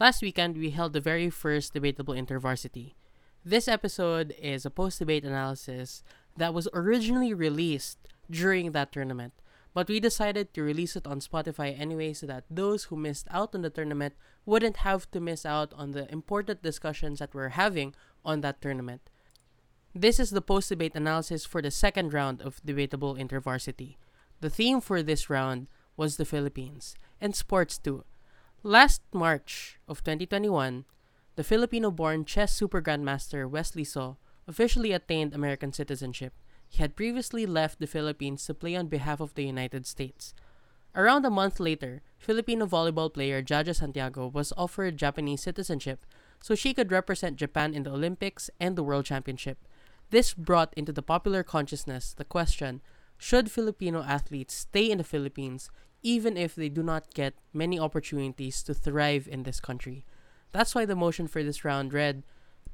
Last weekend, we held the very first debatable intervarsity. This episode is a post debate analysis that was originally released during that tournament, but we decided to release it on Spotify anyway so that those who missed out on the tournament wouldn't have to miss out on the important discussions that we're having on that tournament. This is the post debate analysis for the second round of debatable intervarsity. The theme for this round was the Philippines and sports too. Last March of 2021, the Filipino born chess super grandmaster Wesley So officially attained American citizenship. He had previously left the Philippines to play on behalf of the United States. Around a month later, Filipino volleyball player Jaja Santiago was offered Japanese citizenship so she could represent Japan in the Olympics and the World Championship. This brought into the popular consciousness the question should Filipino athletes stay in the Philippines even if they do not get many opportunities to thrive in this country? That's why the motion for this round read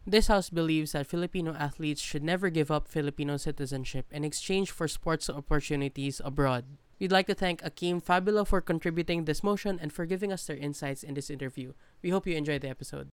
This House believes that Filipino athletes should never give up Filipino citizenship in exchange for sports opportunities abroad. We'd like to thank Akeem Fabula for contributing this motion and for giving us their insights in this interview. We hope you enjoy the episode.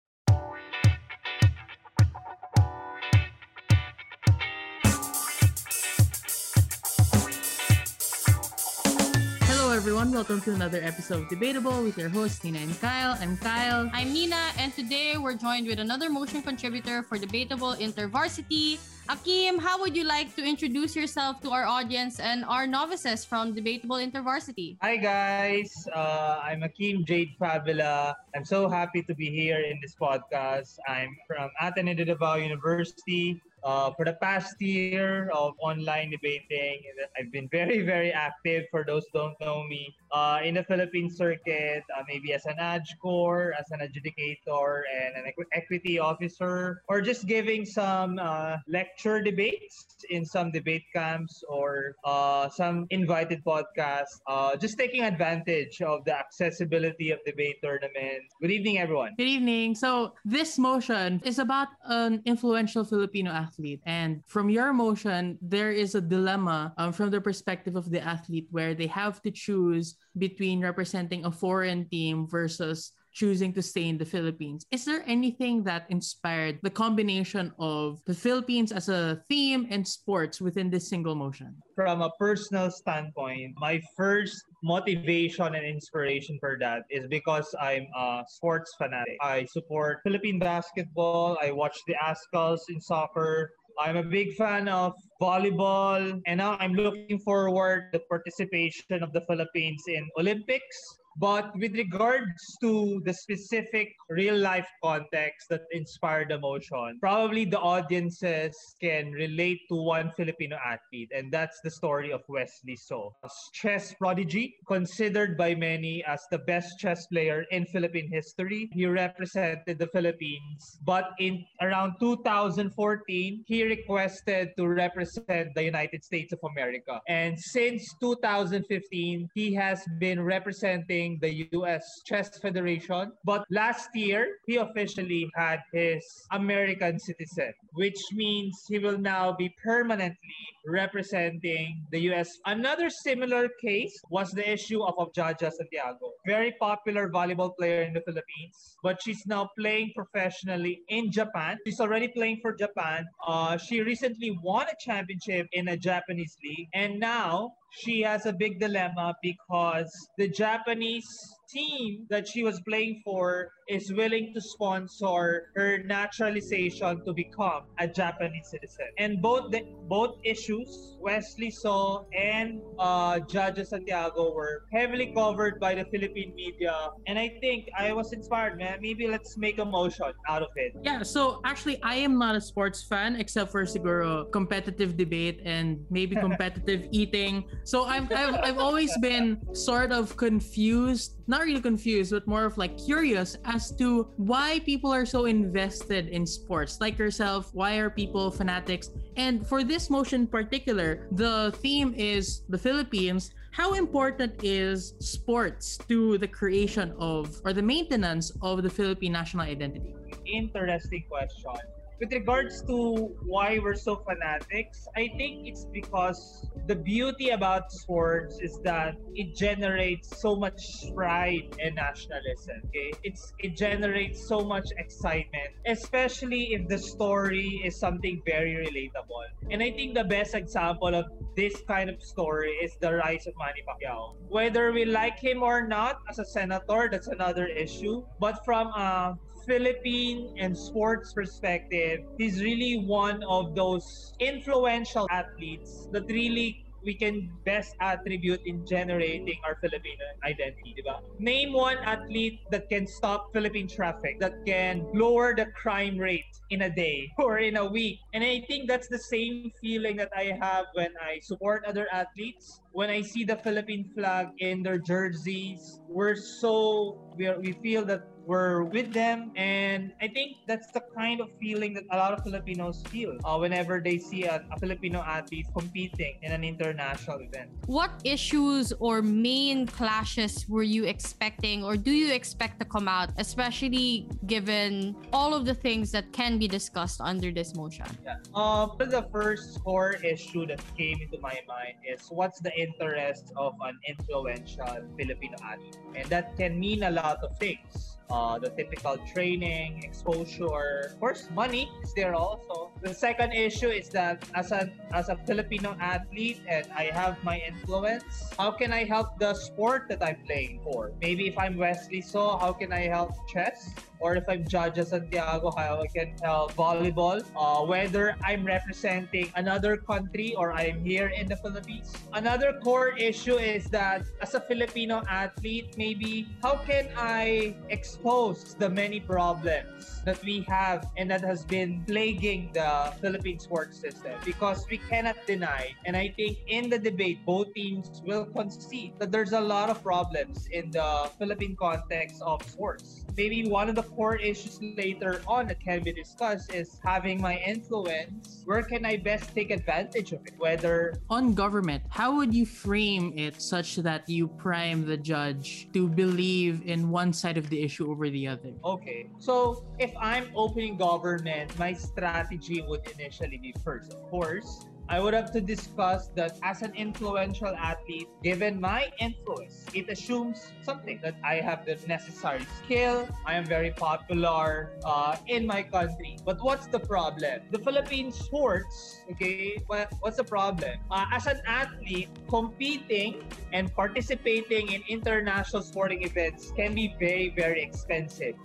Everyone. Welcome to another episode of Debatable with your hosts, Nina and Kyle. I'm Kyle. I'm Nina, and today we're joined with another motion contributor for Debatable InterVarsity. Akeem. how would you like to introduce yourself to our audience and our novices from Debatable InterVarsity? Hi guys, uh, I'm Akeem Jade Fabula. I'm so happy to be here in this podcast. I'm from Ateneo de Davao University. Uh, for the past year of online debating, I've been very, very active. For those who don't know me, uh, in the Philippine circuit, uh, maybe as an adjcore, as an adjudicator, and an equi- equity officer, or just giving some uh, lecture debates in some debate camps or uh, some invited podcasts. Uh, just taking advantage of the accessibility of debate tournament. Good evening, everyone. Good evening. So, this motion is about an influential Filipino athlete. And from your motion, there is a dilemma um, from the perspective of the athlete where they have to choose between representing a foreign team versus choosing to stay in the Philippines. Is there anything that inspired the combination of the Philippines as a theme and sports within this single motion? From a personal standpoint, my first motivation and inspiration for that is because I'm a sports fanatic. I support Philippine basketball. I watch the Azkals in soccer. I'm a big fan of volleyball and now I'm looking forward to the participation of the Philippines in Olympics but with regards to the specific real life context that inspired the motion, probably the audiences can relate to one Filipino athlete, and that's the story of Wesley So. A chess prodigy, considered by many as the best chess player in Philippine history. He represented the Philippines, but in around 2014, he requested to represent the United States of America. And since 2015, he has been representing the US Chess Federation. But last year, he officially had his American citizen, which means he will now be permanently representing the US. Another similar case was the issue of, of Jaja Santiago, very popular volleyball player in the Philippines, but she's now playing professionally in Japan. She's already playing for Japan. Uh, she recently won a championship in a Japanese league, and now she has a big dilemma because the Japanese team that she was playing for is willing to sponsor her naturalization to become a Japanese citizen. And both the both issues, Wesley So and uh, Jaja Santiago, were heavily covered by the Philippine media. And I think I was inspired, man. Maybe let's make a motion out of it. Yeah, so actually, I am not a sports fan except for siguro competitive debate and maybe competitive eating. So I've, I've, I've always been sort of confused, not really confused, but more of like curious as to why people are so invested in sports. Like yourself, why are people fanatics? And for this motion in particular, the theme is the Philippines. How important is sports to the creation of or the maintenance of the Philippine national identity? Interesting question. With regards to why we're so fanatics, I think it's because the beauty about sports is that it generates so much pride and nationalism. Okay, it's it generates so much excitement, especially if the story is something very relatable. And I think the best example of this kind of story is the rise of Manny Pacquiao. Whether we like him or not as a senator, that's another issue. But from a Philippine and sports perspective, he's really one of those influential athletes that really we can best attribute in generating our Filipino identity, ba? Name one athlete that can stop Philippine traffic, that can lower the crime rate in a day or in a week. And I think that's the same feeling that I have when I support other athletes. When I see the Philippine flag in their jerseys, we're so we, are, we feel that we're with them and i think that's the kind of feeling that a lot of filipinos feel uh, whenever they see a, a filipino athlete competing in an international event What issues or main clashes were you expecting or do you expect to come out, especially given all of the things that can be discussed under this motion? Yeah. Um, the first core issue that came into my mind is what's the interest of an influential Filipino athlete? And that can mean a lot of things. Uh, the typical training, exposure, of course, money is there also. The second issue is that as a as a Filipino athlete and I have my influence, how can I help the sport that I'm playing for? Maybe if I'm Wesley So, how can I help chess? or if I'm Jaja Santiago, how I can help volleyball. Uh, whether I'm representing another country or I'm here in the Philippines. Another core issue is that as a Filipino athlete, maybe how can I expose the many problems that we have and that has been plaguing the Philippine sports system? Because we cannot deny, and I think in the debate, both teams will concede that there's a lot of problems in the Philippine context of sports. Maybe one of the core issues later on that can be discussed is having my influence. Where can I best take advantage of it? Whether On government, how would you frame it such that you prime the judge to believe in one side of the issue over the other? Okay. So if I'm opening government, my strategy would initially be first, of course, I would have to discuss that as an influential athlete, given my influence, it assumes something that I have the necessary skill, I am very popular uh, in my country. But what's the problem? The Philippine sports, okay, what, what's the problem? Uh, as an athlete, competing and participating in international sporting events can be very, very expensive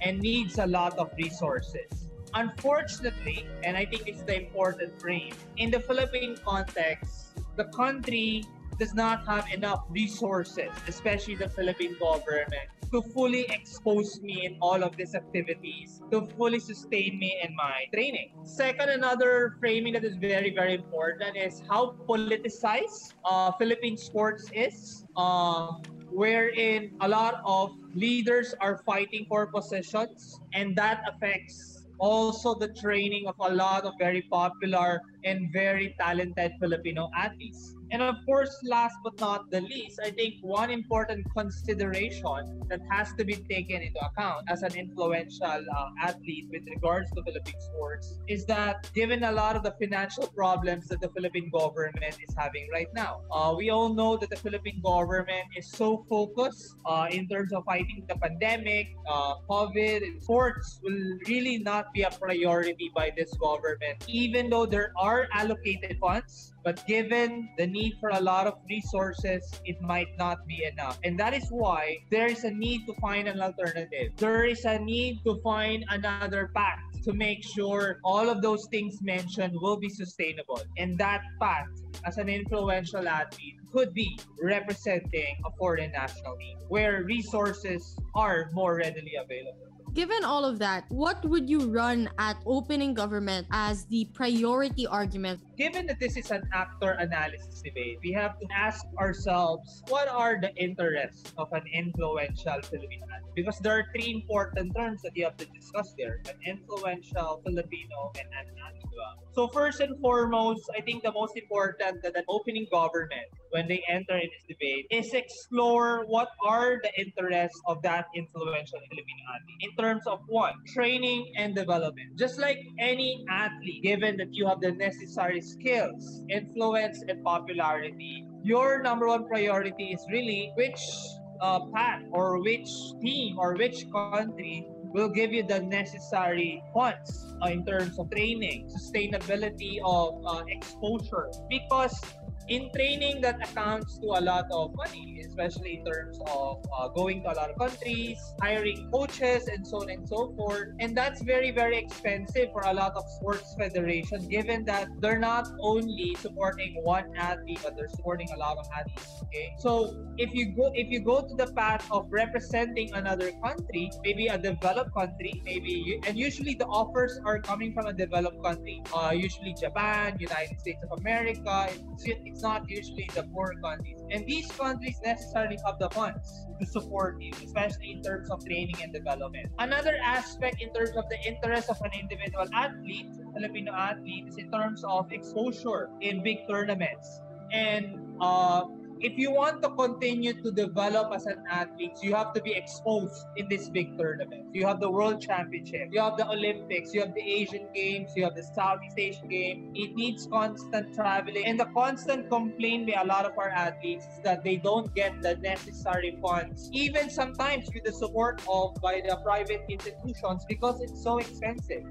and needs a lot of resources. Unfortunately, and I think it's the important frame, in the Philippine context, the country does not have enough resources, especially the Philippine government, to fully expose me in all of these activities, to fully sustain me in my training. Second, another framing that is very, very important is how politicized uh, Philippine sports is. Uh, wherein a lot of leaders are fighting for positions and that affects also the training of a lot of very popular and very talented Filipino athletes. And of course, last but not the least, I think one important consideration that has to be taken into account as an influential uh, athlete with regards to Philippine sports is that given a lot of the financial problems that the Philippine government is having right now, uh, we all know that the Philippine government is so focused uh, in terms of fighting the pandemic, uh, COVID, sports will really not be a priority by this government, even though there are allocated funds but given the need for a lot of resources, it might not be enough. And that is why there is a need to find an alternative. There is a need to find another path to make sure all of those things mentioned will be sustainable. And that path, as an influential athlete, could be representing a foreign national team where resources are more readily available. Given all of that, what would you run at opening government as the priority argument? Given that this is an actor analysis debate, we have to ask ourselves what are the interests of an influential Filipino? Because there are three important terms that you have to discuss there an influential Filipino and an. So, first and foremost, I think the most important that an opening government when they enter in this debate is explore what are the interests of that influential athlete in terms of what training and development. Just like any athlete, given that you have the necessary skills, influence, and popularity, your number one priority is really which uh, path or which team or which country will give you the necessary funds uh, in terms of training, sustainability of uh, exposure. Because in training that accounts to a lot of money, especially in terms of uh, going to a lot of countries, hiring coaches, and so on and so forth. And that's very, very expensive for a lot of sports federations, given that they're not only supporting one athlete, but they're supporting a lot of athletes. Okay, so if you go if you go to the path of representing another country, maybe a developed country, maybe you, and usually the offers are coming from a developed country, uh, usually Japan, United States of America. It's, it's not usually the poor countries. And these countries necessarily have the funds to support you, especially in terms of training and development. Another aspect in terms of the interest of an individual athlete, Filipino athlete, is in terms of exposure in big tournaments. And uh, if you want to continue to develop as an athlete, you have to be exposed in these big tournaments. You have the World Championship, you have the Olympics, you have the Asian Games, you have the Southeast Asian Game. It needs constant traveling. And the constant complaint by a lot of our athletes is that they don't get the necessary funds, even sometimes with the support of by the private institutions because it's so expensive.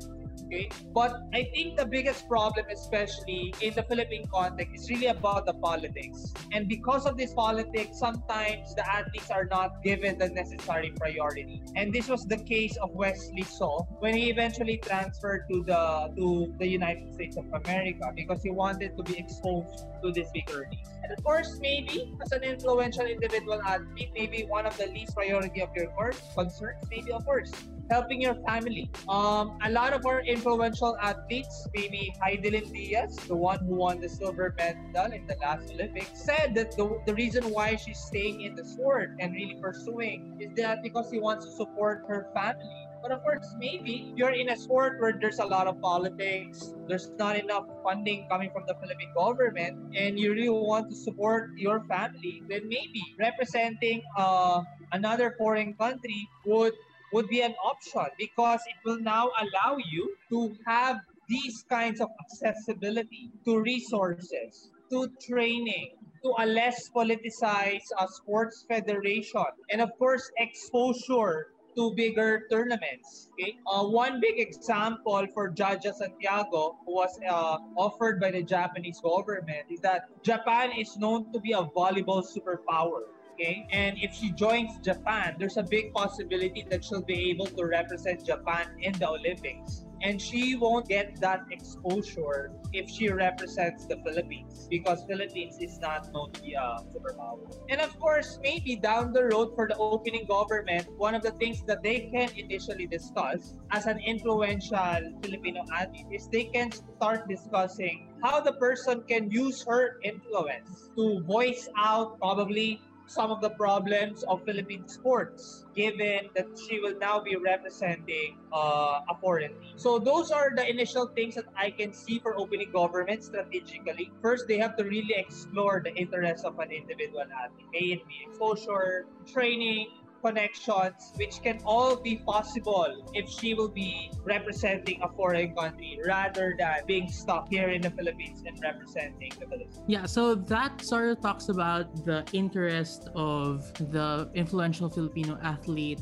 Okay? But I think the biggest problem, especially in the Philippine context, is really about the politics. And because of this politics, sometimes the athletes are not given the necessary priority. And this was the case of Wesley So when he eventually transferred to the to the United States of America because he wanted to be exposed to this bigger leagues. And of course, maybe as an influential individual athlete, maybe one of the least priority of your course concerns, maybe of course, helping your family. Um, a lot of our influential athletes, maybe Hidilyn Diaz, the one who won the silver medal in the last Olympics, said that the, the reason why she's staying in the sport and really pursuing is that because she wants to support her family. But of course, maybe you're in a sport where there's a lot of politics, there's not enough funding coming from the Philippine government, and you really want to support your family, then maybe representing uh, another foreign country would would be an option because it will now allow you to have these kinds of accessibility to resources, to training, to a less politicized uh, sports federation, and of course, exposure to bigger tournaments. Okay, uh, one big example for Jaja Santiago, was uh, offered by the Japanese government, is that Japan is known to be a volleyball superpower okay? And if she joins Japan, there's a big possibility that she'll be able to represent Japan in the Olympics. And she won't get that exposure if she represents the Philippines because Philippines is not known to be a superpower. And of course, maybe down the road for the opening government, one of the things that they can initially discuss as an influential Filipino athlete is they can start discussing how the person can use her influence to voice out probably some of the problems of Philippine sports, given that she will now be representing uh, a foreign team. So those are the initial things that I can see for opening government strategically. First, they have to really explore the interests of an individual athlete, may it be exposure, training, connections, which can all be possible if she will be representing a foreign country rather than being stuck here in the Philippines and representing the Philippines. Yeah, so that sort of talks about the interest of the influential Filipino athlete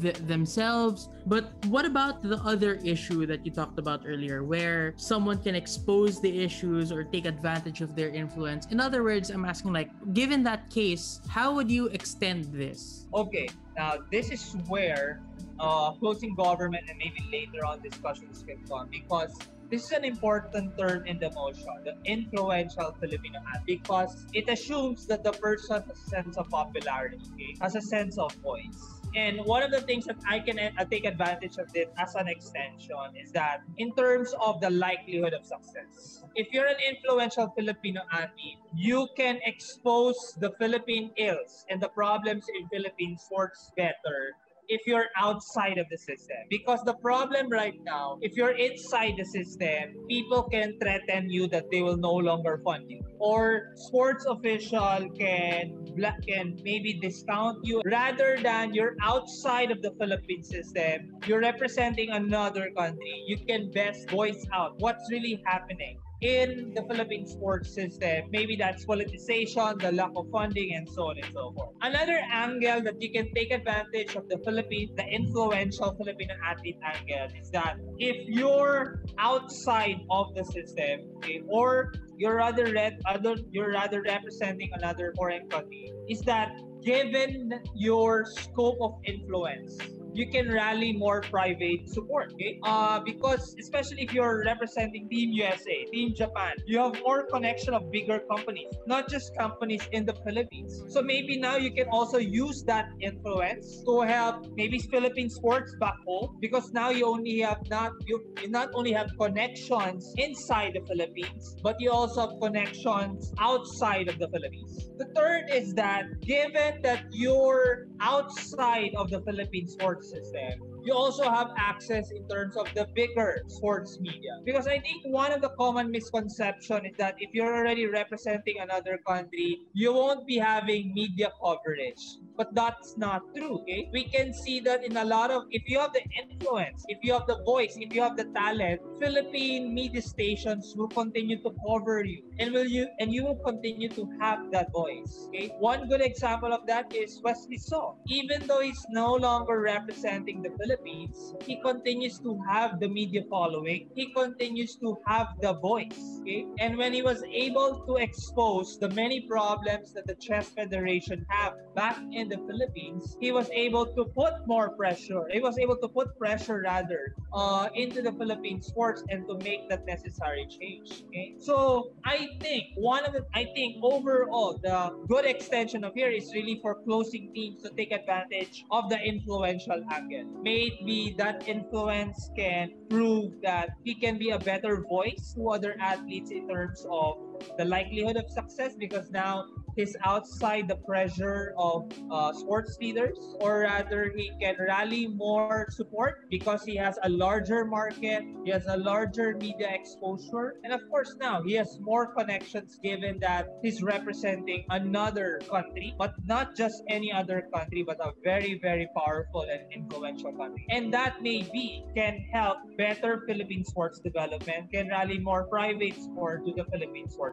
th- themselves. But what about the other issue that you talked about earlier, where someone can expose the issues or take advantage of their influence? In other words, I'm asking, like, given that case, how would you extend this? Okay, now this is where uh, closing government and maybe later on discussions can come because this is an important term in the motion, the influential Filipino act, because it assumes that the person has a sense of popularity, okay? has a sense of voice. And one of the things that I can uh, take advantage of this as an extension is that in terms of the likelihood of success, if you're an influential Filipino athlete, you can expose the Philippine ills and the problems in Philippine sports better if you're outside of the system. Because the problem right now, if you're inside the system, people can threaten you that they will no longer fund you. Or sports official can can maybe discount you rather than you're outside of the Philippine system, you're representing another country. You can best voice out what's really happening in the Philippine sports system. Maybe that's politicization, the lack of funding, and so on and so forth. Another angle that you can take advantage of the Philippine, the influential Filipino athlete angle is that if you're outside of the system, okay, or you're rather red, other, you're rather representing another foreign country, is that given your scope of influence, you can rally more private support, okay? Uh, because especially if you're representing Team USA, Team Japan, you have more connection of bigger companies, not just companies in the Philippines. So maybe now you can also use that influence to help maybe Philippine sports back home because now you only have not you, you not only have connections inside the Philippines, but you also have connections outside of the Philippines. The third is that given that you're outside of the Philippine sports system, you also have access in terms of the bigger sports media. Because I think one of the common misconception is that if you're already representing another country, you won't be having media coverage. But that's not true. Okay? We can see that in a lot of if you have the influence, if you have the voice, if you have the talent, Philippine media stations will continue to cover you and will you and you will continue to have that voice. Okay? One good example of that is Wesley So. Even though he's no longer representing the Philippines, Philippines, he continues to have the media following. He continues to have the voice. Okay? And when he was able to expose the many problems that the Chess Federation have back in the Philippines, he was able to put more pressure. He was able to put pressure rather uh, into the Philippine sports and to make that necessary change. Okay? So I think one of the I think overall the good extension of here is really for closing teams to take advantage of the influential angle. May be that influence can prove that he can be a better voice to other athletes in terms of the likelihood of success because now he's outside the pressure of uh, sports leaders, or rather, he can rally more support because he has a larger market, he has a larger media exposure, and of course, now he has more connections given that he's representing another country, but not just any other country, but a very, very powerful and influential country. And that maybe can help better Philippine sports development, can rally more private sport to the Philippine sports.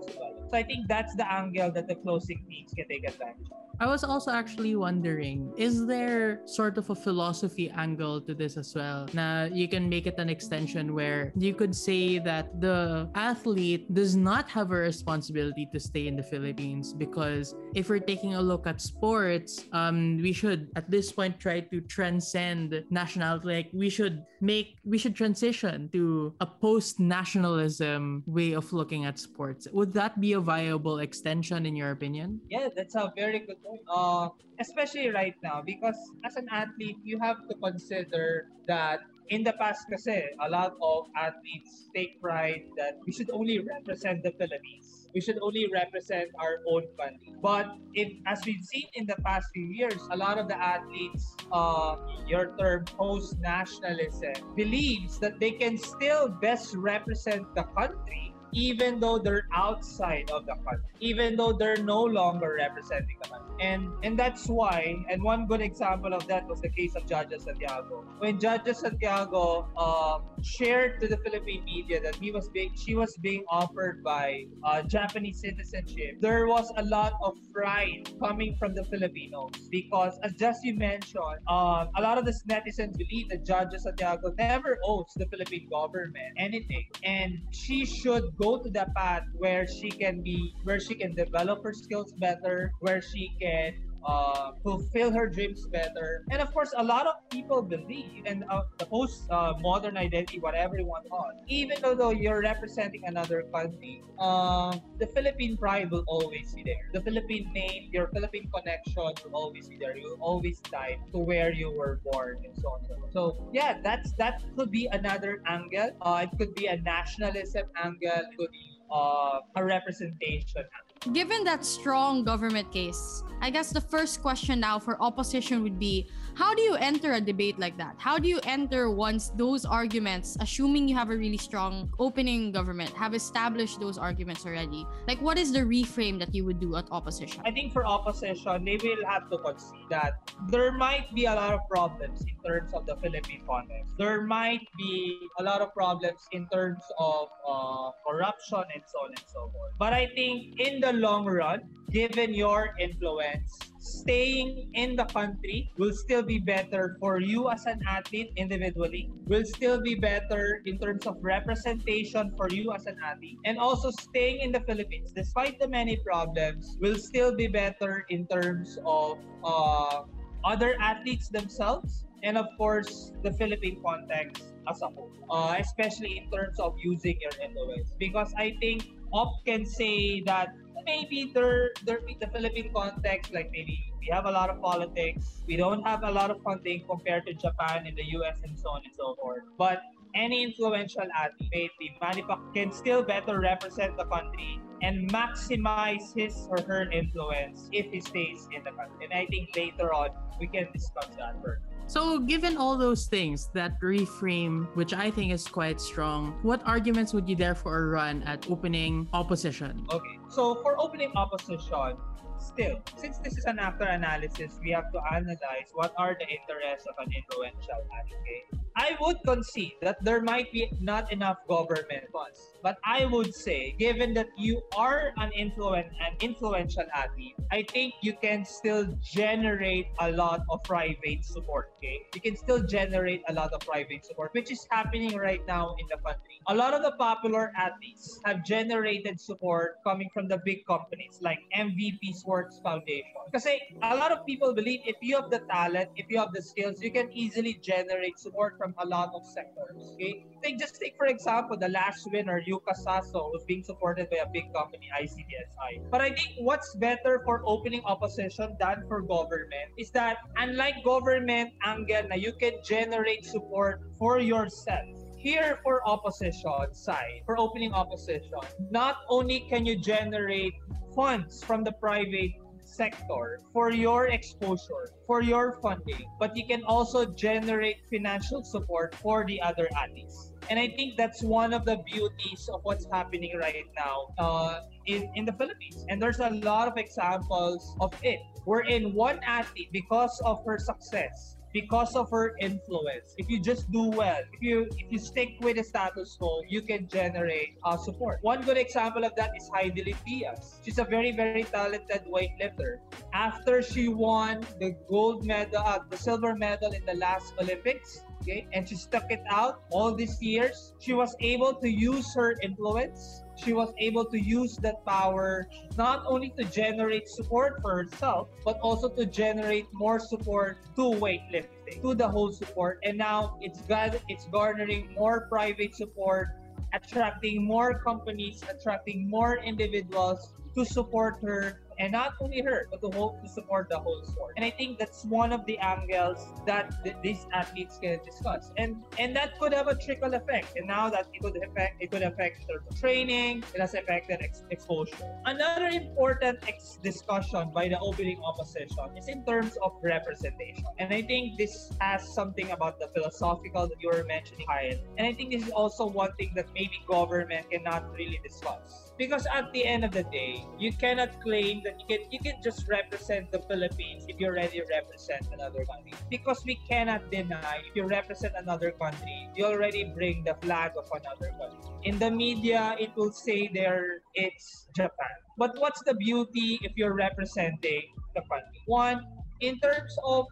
So I think that's the angle that the closing teams can take advantage of. I was also actually wondering, is there sort of a philosophy angle to this as well? Now you can make it an extension where you could say that the athlete does not have a responsibility to stay in the Philippines because if we're taking a look at sports, um, we should at this point try to transcend nationality. Like we should make we should transition to a post-nationalism way of looking at sports. Would that be a viable extension in your opinion? Yeah, that's a very good uh, especially right now because as an athlete, you have to consider that in the past kasi, a lot of athletes take pride that we should only represent the Philippines. We should only represent our own country. But if, as we've seen in the past few years, a lot of the athletes, uh, your term post-nationalism, believes that they can still best represent the country even though they're outside of the country, even though they're no longer representing the country. And and that's why, and one good example of that was the case of Jaja Santiago. When Jaja Santiago um, shared to the Philippine media that he was being, she was being offered by uh, Japanese citizenship, there was a lot of pride coming from the Filipinos because, as just you mentioned, um, a lot of the netizens believe that Jaja Santiago never owes the Philippine government anything, and she should go to the path where she can be where she can develop her skills better where she can uh, fulfill her dreams better. And of course, a lot of people believe in uh, the post uh, modern identity, whatever you want to. Even though you're representing another country, um, the Philippine pride will always be there. The Philippine name, your Philippine connection will always be there. You'll always tie to where you were born and so on. So yeah, that's that could be another angle. Uh, it could be a nationalism angle. It could be uh, a representation angle. Given that strong government case, I guess the first question now for opposition would be how do you enter a debate like that? How do you enter once those arguments, assuming you have a really strong opening government, have established those arguments already? Like, what is the reframe that you would do at opposition? I think for opposition, they will have to concede that there might be a lot of problems in terms of the Philippine context. There might be a lot of problems in terms of uh, corruption and so on and so forth. But I think in the long run, given your influence, staying in the country will still be better for you as an athlete individually, will still be better in terms of representation for you as an athlete, and also staying in the Philippines, despite the many problems, will still be better in terms of uh, other athletes themselves and of course the Philippine context as a whole, uh, especially in terms of using your influence. Because I think Op can say that maybe there there the Philippine context, like maybe we have a lot of politics, we don't have a lot of funding compared to Japan and the US and so on and so forth. But any influential athlete, the manufacturer can still better represent the country and maximize his or her influence if he stays in the country. And I think later on we can discuss that further. So, given all those things, that reframe, which I think is quite strong, what arguments would you therefore run at opening opposition? Okay, so for opening opposition, still, since this is an actor analysis, we have to analyze what are the interests of an influential advocate. I would concede that there might be not enough government funds. But I would say, given that you are an influent an influential athlete, I think you can still generate a lot of private support. Okay, you can still generate a lot of private support, which is happening right now in the country. A lot of the popular athletes have generated support coming from the big companies like MVP Sports Foundation. Because a lot of people believe if you have the talent, if you have the skills, you can easily generate support from a lot of sectors. Okay, take just take for example the last winner Yuka Saso was being supported by a big company, ICTSI. But I think what's better for opening opposition than for government is that unlike government angle na you can generate support for yourself here for opposition side, for opening opposition, not only can you generate funds from the private sector for your exposure, for your funding, but you can also generate financial support for the other athletes. And I think that's one of the beauties of what's happening right now uh, in, in the Philippines. And there's a lot of examples of it. We're in one athlete, because of her success, because of her influence. If you just do well, if you if you stick with the status quo, you can generate uh, support. One good example of that is Heidi Diaz. She's a very very talented weightlifter. After she won the gold medal, uh, the silver medal in the last Olympics, okay, and she stuck it out all these years, she was able to use her influence she was able to use that power not only to generate support for herself, but also to generate more support to weightlifting, to the whole support. And now it's got it's garnering more private support, attracting more companies, attracting more individuals to support her and not only her, but to hope to support the whole sport. And I think that's one of the angles that th- these athletes can discuss, and and that could have a trickle effect. And now that it could affect, it could affect their training. It has affected ex- exposure. Another important ex- discussion by the opening opposition is in terms of representation, and I think this has something about the philosophical that you were mentioning, Kyle. And I think this is also one thing that maybe government cannot really discuss because at the end of the day, you cannot claim that you can you can just represent the Philippines if you already represent another country. Because we cannot deny if you represent another country, you already bring the flag of another country. In the media, it will say there it's Japan. But what's the beauty if you're representing the country? One, in terms of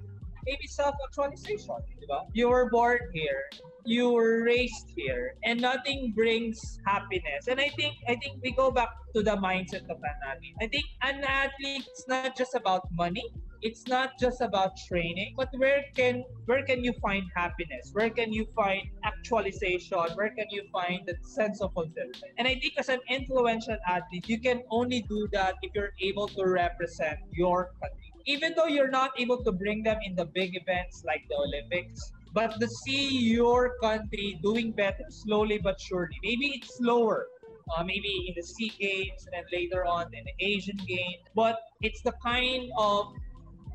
maybe self-actualization, You were born here you were raised here and nothing brings happiness. And I think I think we go back to the mindset of an athlete. I think an athlete is not just about money. It's not just about training, but where can where can you find happiness? Where can you find actualization? Where can you find the sense of fulfillment? And I think as an influential athlete, you can only do that if you're able to represent your country. Even though you're not able to bring them in the big events like the Olympics, but to see your country doing better slowly but surely. Maybe it's slower. uh, maybe in the SEA Games and then later on in the Asian Games. But it's the kind of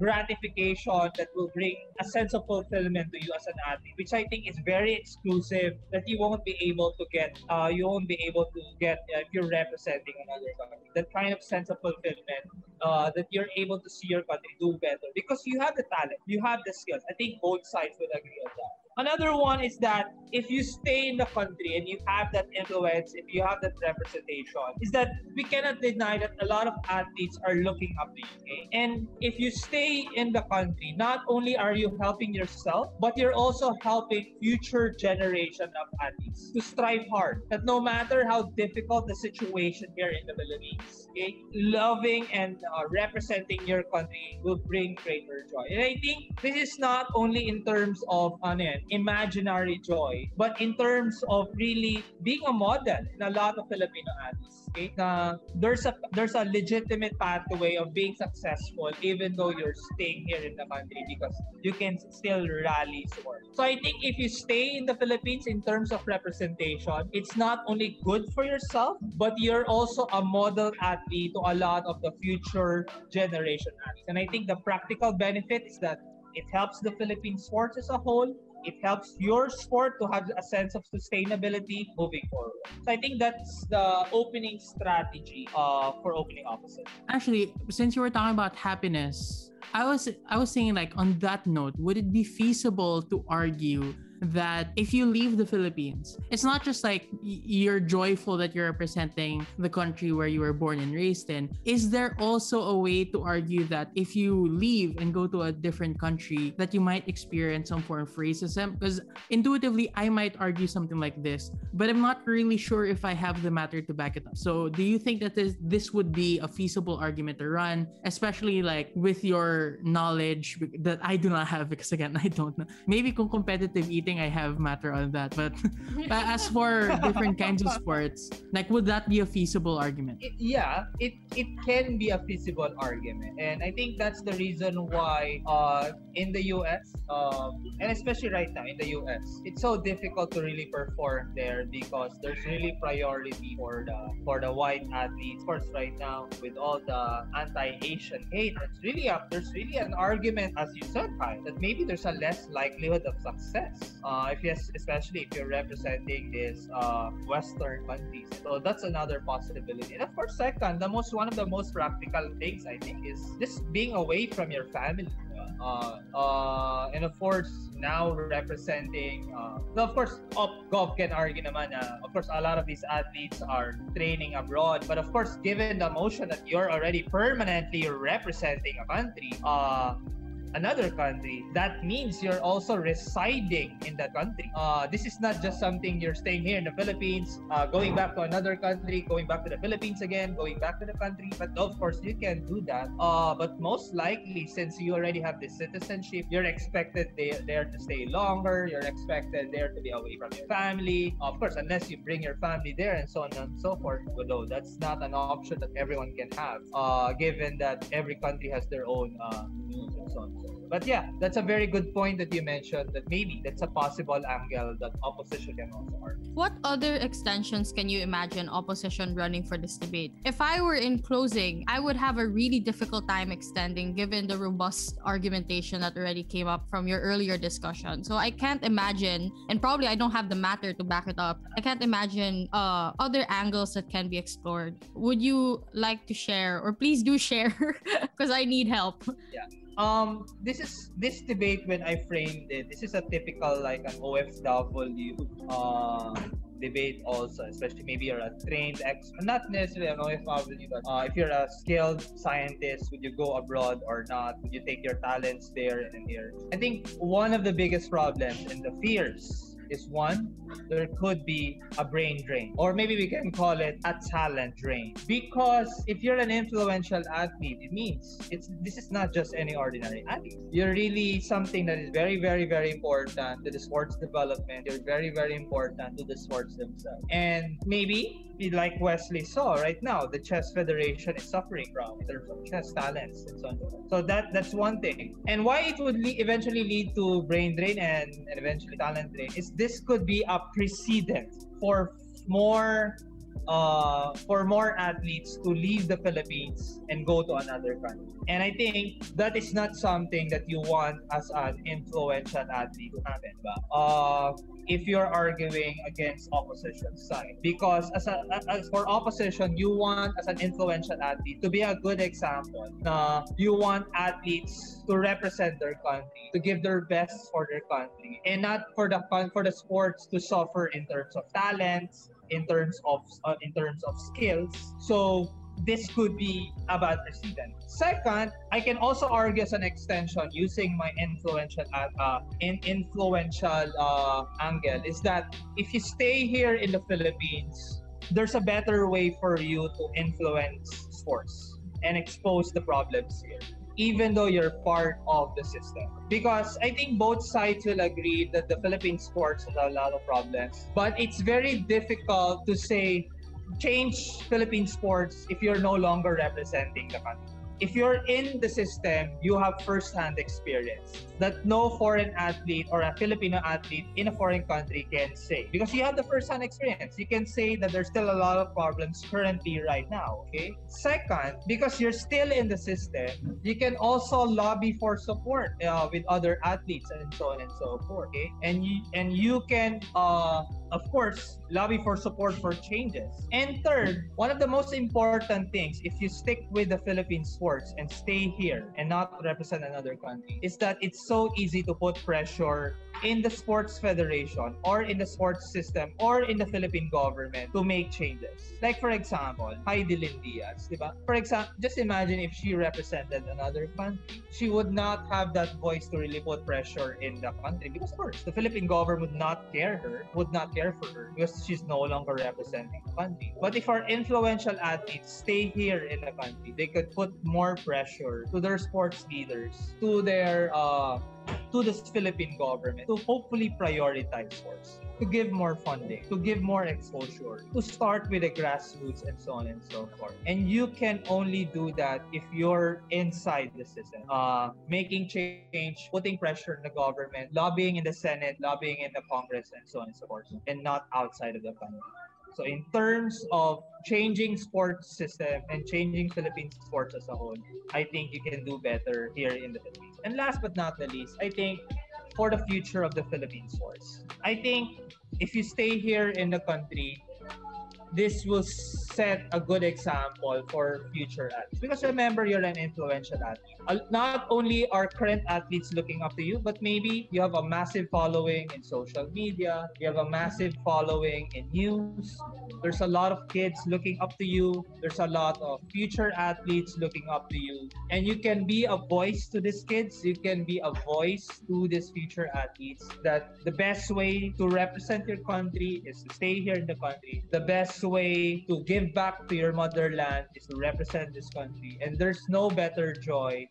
gratification that will bring a sense of fulfillment to you as an athlete, which I think is very exclusive that you won't be able to get. Uh, you won't be able to get uh, if you're representing another country. That kind of sense of fulfillment uh, that you're able to see your country do better because you have the talent, you have the skills. I think both sides will agree on that. Another one is that if you stay in the country and you have that influence, if you have that representation, is that we cannot deny that a lot of athletes are looking up to you. And if you stay in the country, not only are you helping yourself, but you're also helping future generation of athletes to strive hard. That no matter how difficult the situation here in the Philippines, okay, loving and uh, representing your country will bring greater joy. And I think this is not only in terms of ano imaginary joy, but in terms of really being a model in a lot of Filipino athletes. Okay? Na there's a there's a legitimate pathway of being successful even though you're staying here in the country because you can still rally sport. So I think if you stay in the Philippines in terms of representation, it's not only good for yourself, but you're also a model athlete to a lot of the future generation athletes. And I think the practical benefit is that it helps the Philippine sports as a whole it helps your sport to have a sense of sustainability moving forward. So I think that's the opening strategy uh, for opening opposite. Actually, since you were talking about happiness, I was I was saying like on that note, would it be feasible to argue that if you leave the Philippines, it's not just like you're joyful that you're representing the country where you were born and raised in. Is there also a way to argue that if you leave and go to a different country, that you might experience some form of racism? Because intuitively, I might argue something like this, but I'm not really sure if I have the matter to back it up. So, do you think that this this would be a feasible argument to run, especially like with your knowledge that I do not have? Because again, I don't know. Maybe competitive eating I have matter on that. But, but as for different kinds of sports, like would that be a feasible argument? It, yeah, it it can be a feasible argument, and I think that's the reason why uh, in the U.S. Um, and especially right now in the U.S. it's so difficult to really perform there because there's really priority for the for the white athletes. Of course, right now with all the anti-Asian hate, it's really a, there's really an argument, as you said, Kai, that maybe there's a less likelihood of success uh, if yes, especially if you're representing these uh, Western countries. So that's another possibility. And of course, second, the most one of the most practical things I think is just being away from your family. Uh, uh, and of course, now representing, uh, of course, op, Gov can argue naman uh, of course, a lot of these athletes are training abroad. But of course, given the motion that you're already permanently representing a country, uh, another country, that means you're also residing in that country. Uh, this is not just something you're staying here in the Philippines, uh, going back to another country, going back to the Philippines again, going back to the country. But of course, you can do that. Uh, but most likely, since you already have this citizenship, you're expected there, to stay longer. You're expected there to be away from your family. Of course, unless you bring your family there and so on and so forth. Although that's not an option that everyone can have, uh, given that every country has their own uh, rules and so on. But yeah, that's a very good point that you mentioned that maybe that's a possible angle that opposition can also argue. What other extensions can you imagine opposition running for this debate? If I were in closing, I would have a really difficult time extending given the robust argumentation that already came up from your earlier discussion. So I can't imagine, and probably I don't have the matter to back it up. I can't imagine uh, other angles that can be explored. Would you like to share, or please do share, because I need help? Yeah um this is this debate when I framed it. This is a typical like an OFW uh, debate also, especially maybe you're a trained ex not necessarily an OFW, but uh, if you're a skilled scientist, would you go abroad or not? Would you take your talents there and here? I think one of the biggest problems and the fears is one, there could be a brain drain, or maybe we can call it a talent drain. Because if you're an influential athlete, it means it's this is not just any ordinary athlete. You're really something that is very, very, very important to the sports development. You're very, very important to the sports themselves. And maybe like Wesley So right now, the chess federation is suffering from in terms of chess talents and so on. So that that's one thing. And why it would le- eventually lead to brain drain and, and eventually talent drain is this could be a precedent for more uh, for more athletes to leave the Philippines and go to another country. And I think that is not something that you want as an influential athlete to happen. Ba? Uh, if you're arguing against opposition side because as, a, as for opposition you want as an influential athlete to be a good example na you want athletes to represent their country to give their best for their country and not for the for the sports to suffer in terms of talents in terms of uh, in terms of skills. So this could be a bad precedent. Second, I can also argue as an extension using my influential uh, in influential uh, angle is that if you stay here in the Philippines, there's a better way for you to influence sports and expose the problems here even though you're part of the system. Because I think both sides will agree that the Philippine sports has a lot of problems. But it's very difficult to say change Philippine sports if you're no longer representing the country if you're in the system, you have first-hand experience that no foreign athlete or a Filipino athlete in a foreign country can say because you have the first-hand experience. You can say that there's still a lot of problems currently right now. Okay. Second, because you're still in the system, you can also lobby for support uh, with other athletes and so on and so forth. Okay. And you and you can uh of course, lobby for support for changes. And third, one of the most important things, if you stick with the Philippine and stay here and not represent another country, is that it's so easy to put pressure in the sports federation or in the sports system or in the Philippine government to make changes. Like for example, Hidilyn Diaz, diba? For example, just imagine if she represented another country, she would not have that voice to really put pressure in the country because of course the Philippine government would not care her, would not care for her because she's no longer representing the country. But if our influential athletes stay here in the country, they could put more pressure to their sports leaders, to their uh, to the Philippine government to hopefully prioritize sports, to give more funding, to give more exposure, to start with the grassroots and so on and so forth. And you can only do that if you're inside the system, uh, making change, putting pressure on the government, lobbying in the Senate, lobbying in the Congress, and so on and so forth, and not outside of the country. So in terms of changing sports system and changing Philippine sports as a whole, I think you can do better here in the Philippines. And last but not the least, I think for the future of the Philippine sports, I think if you stay here in the country, this will set a good example for future athletes. Because remember, you're an influential athlete. Not only are current athletes looking up to you, but maybe you have a massive following in social media, you have a massive following in news. There's a lot of kids looking up to you, there's a lot of future athletes looking up to you. And you can be a voice to these kids, you can be a voice to these future athletes that the best way to represent your country is to stay here in the country. The best way to give back to your motherland is to represent this country. And there's no better joy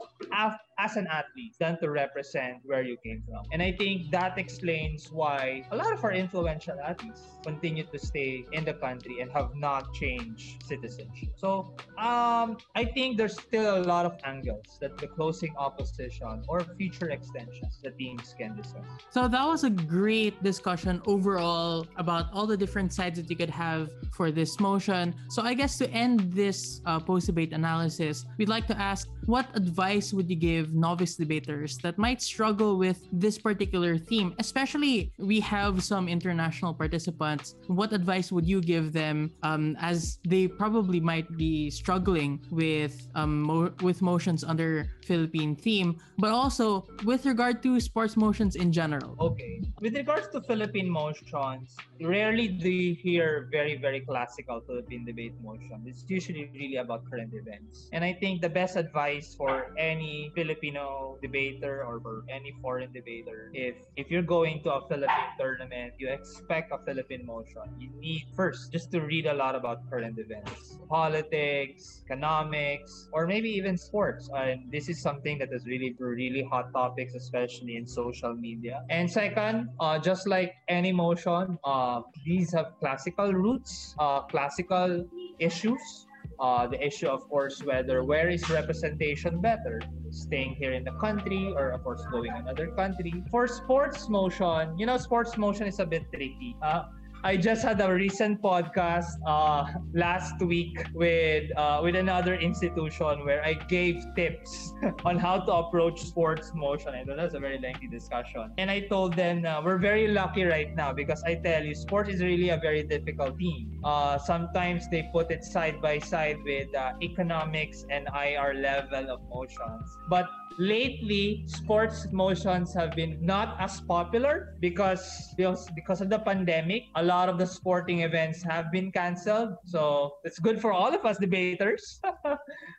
as an athlete than to represent where you came from. And I think that explains why a lot of our influential athletes continue to stay in the country and have not changed citizenship. So um, I think there's still a lot of angles that the closing opposition or future extensions the teams can discuss. So that was a great discussion overall about all the different sides that you could have for this motion. So I guess to end this uh, post-debate analysis, we'd like to ask what advice would you give novice debaters that might struggle with this particular theme? Especially, we have some international participants. What advice would you give them um, as they probably might be struggling with um, mo- with motions under Philippine theme, but also with regard to sports motions in general? Okay, with regards to Philippine motions, rarely do you hear very very classical Philippine debate motion. It's usually really about current events, and I think the best advice for any Filipino Filipino debater or for any foreign debater, if if you're going to a Philippine tournament, you expect a Philippine motion. You need first just to read a lot about current events, politics, economics, or maybe even sports. And this is something that is really really hot topics, especially in social media. And second, uh, just like any motion, uh, these have classical roots, uh, classical issues uh, the issue, of course, whether where is representation better, staying here in the country or, of course, going another country. For sports motion, you know, sports motion is a bit tricky. Uh, I just had a recent podcast uh, last week with uh, with another institution where I gave tips on how to approach sports motion. I know that's a very lengthy discussion. And I told them uh, we're very lucky right now because I tell you, sports is really a very difficult team. Uh, sometimes they put it side by side with uh, economics and IR level of motions. But lately sports motions have been not as popular because because of the pandemic. A lot of the sporting events have been canceled. So it's good for all of us debaters.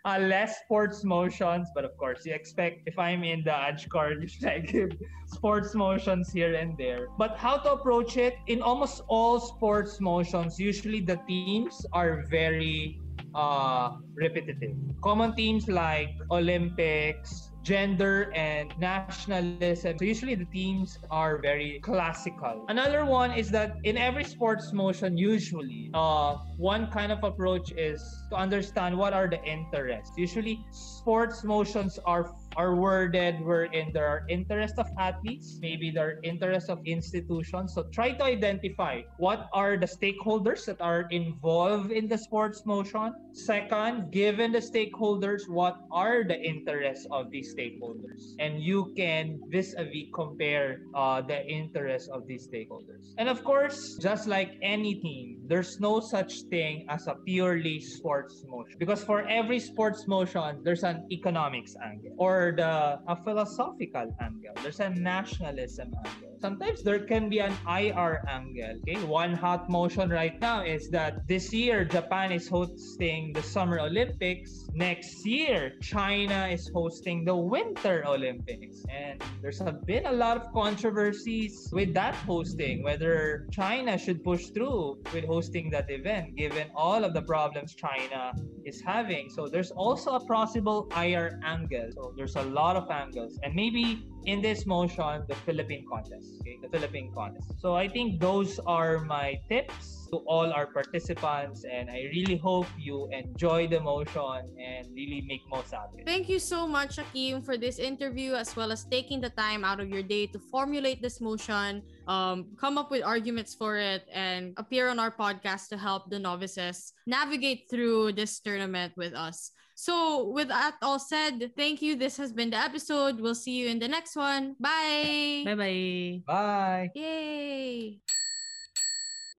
Uh, less sports motions but of course you expect if i'm in the adj core you should I give sports motions here and there. But how to approach it? In almost all sports motions usually the teams are very uh repetitive. Common themes like olympics gender and nationalism. So usually the themes are very classical. Another one is that in every sports motion, usually, uh, one kind of approach is to understand what are the interests. Usually, sports motions are are worded wherein there are interests of athletes, maybe there are interests of institutions. So try to identify what are the stakeholders that are involved in the sports motion. Second, given the stakeholders, what are the interests of these stakeholders? And you can vis-a-vis compare uh, the interests of these stakeholders. And of course, just like any team, there's no such thing as a purely sports motion. Because for every sports motion, there's an economics angle or the uh, a philosophical angle. There's a nationalism angle. Sometimes there can be an IR angle. Okay, one hot motion right now is that this year Japan is hosting the Summer Olympics. Next year, China is hosting the Winter Olympics, and there's been a lot of controversies with that hosting. Whether China should push through with hosting that event, given all of the problems China is having. So there's also a possible IR angle. So there's a lot of angles. And maybe in this motion, the Philippine contest. Okay, the Philippine contest. So I think those are my tips to all our participants and I really hope you enjoy the motion and really make most out of it. Thank you so much, Akeem, for this interview as well as taking the time out of your day to formulate this motion, um, come up with arguments for it, and appear on our podcast to help the novices navigate through this tournament with us. So, with that all said, thank you. This has been the episode. We'll see you in the next one. Bye. Bye bye. Bye. Yay.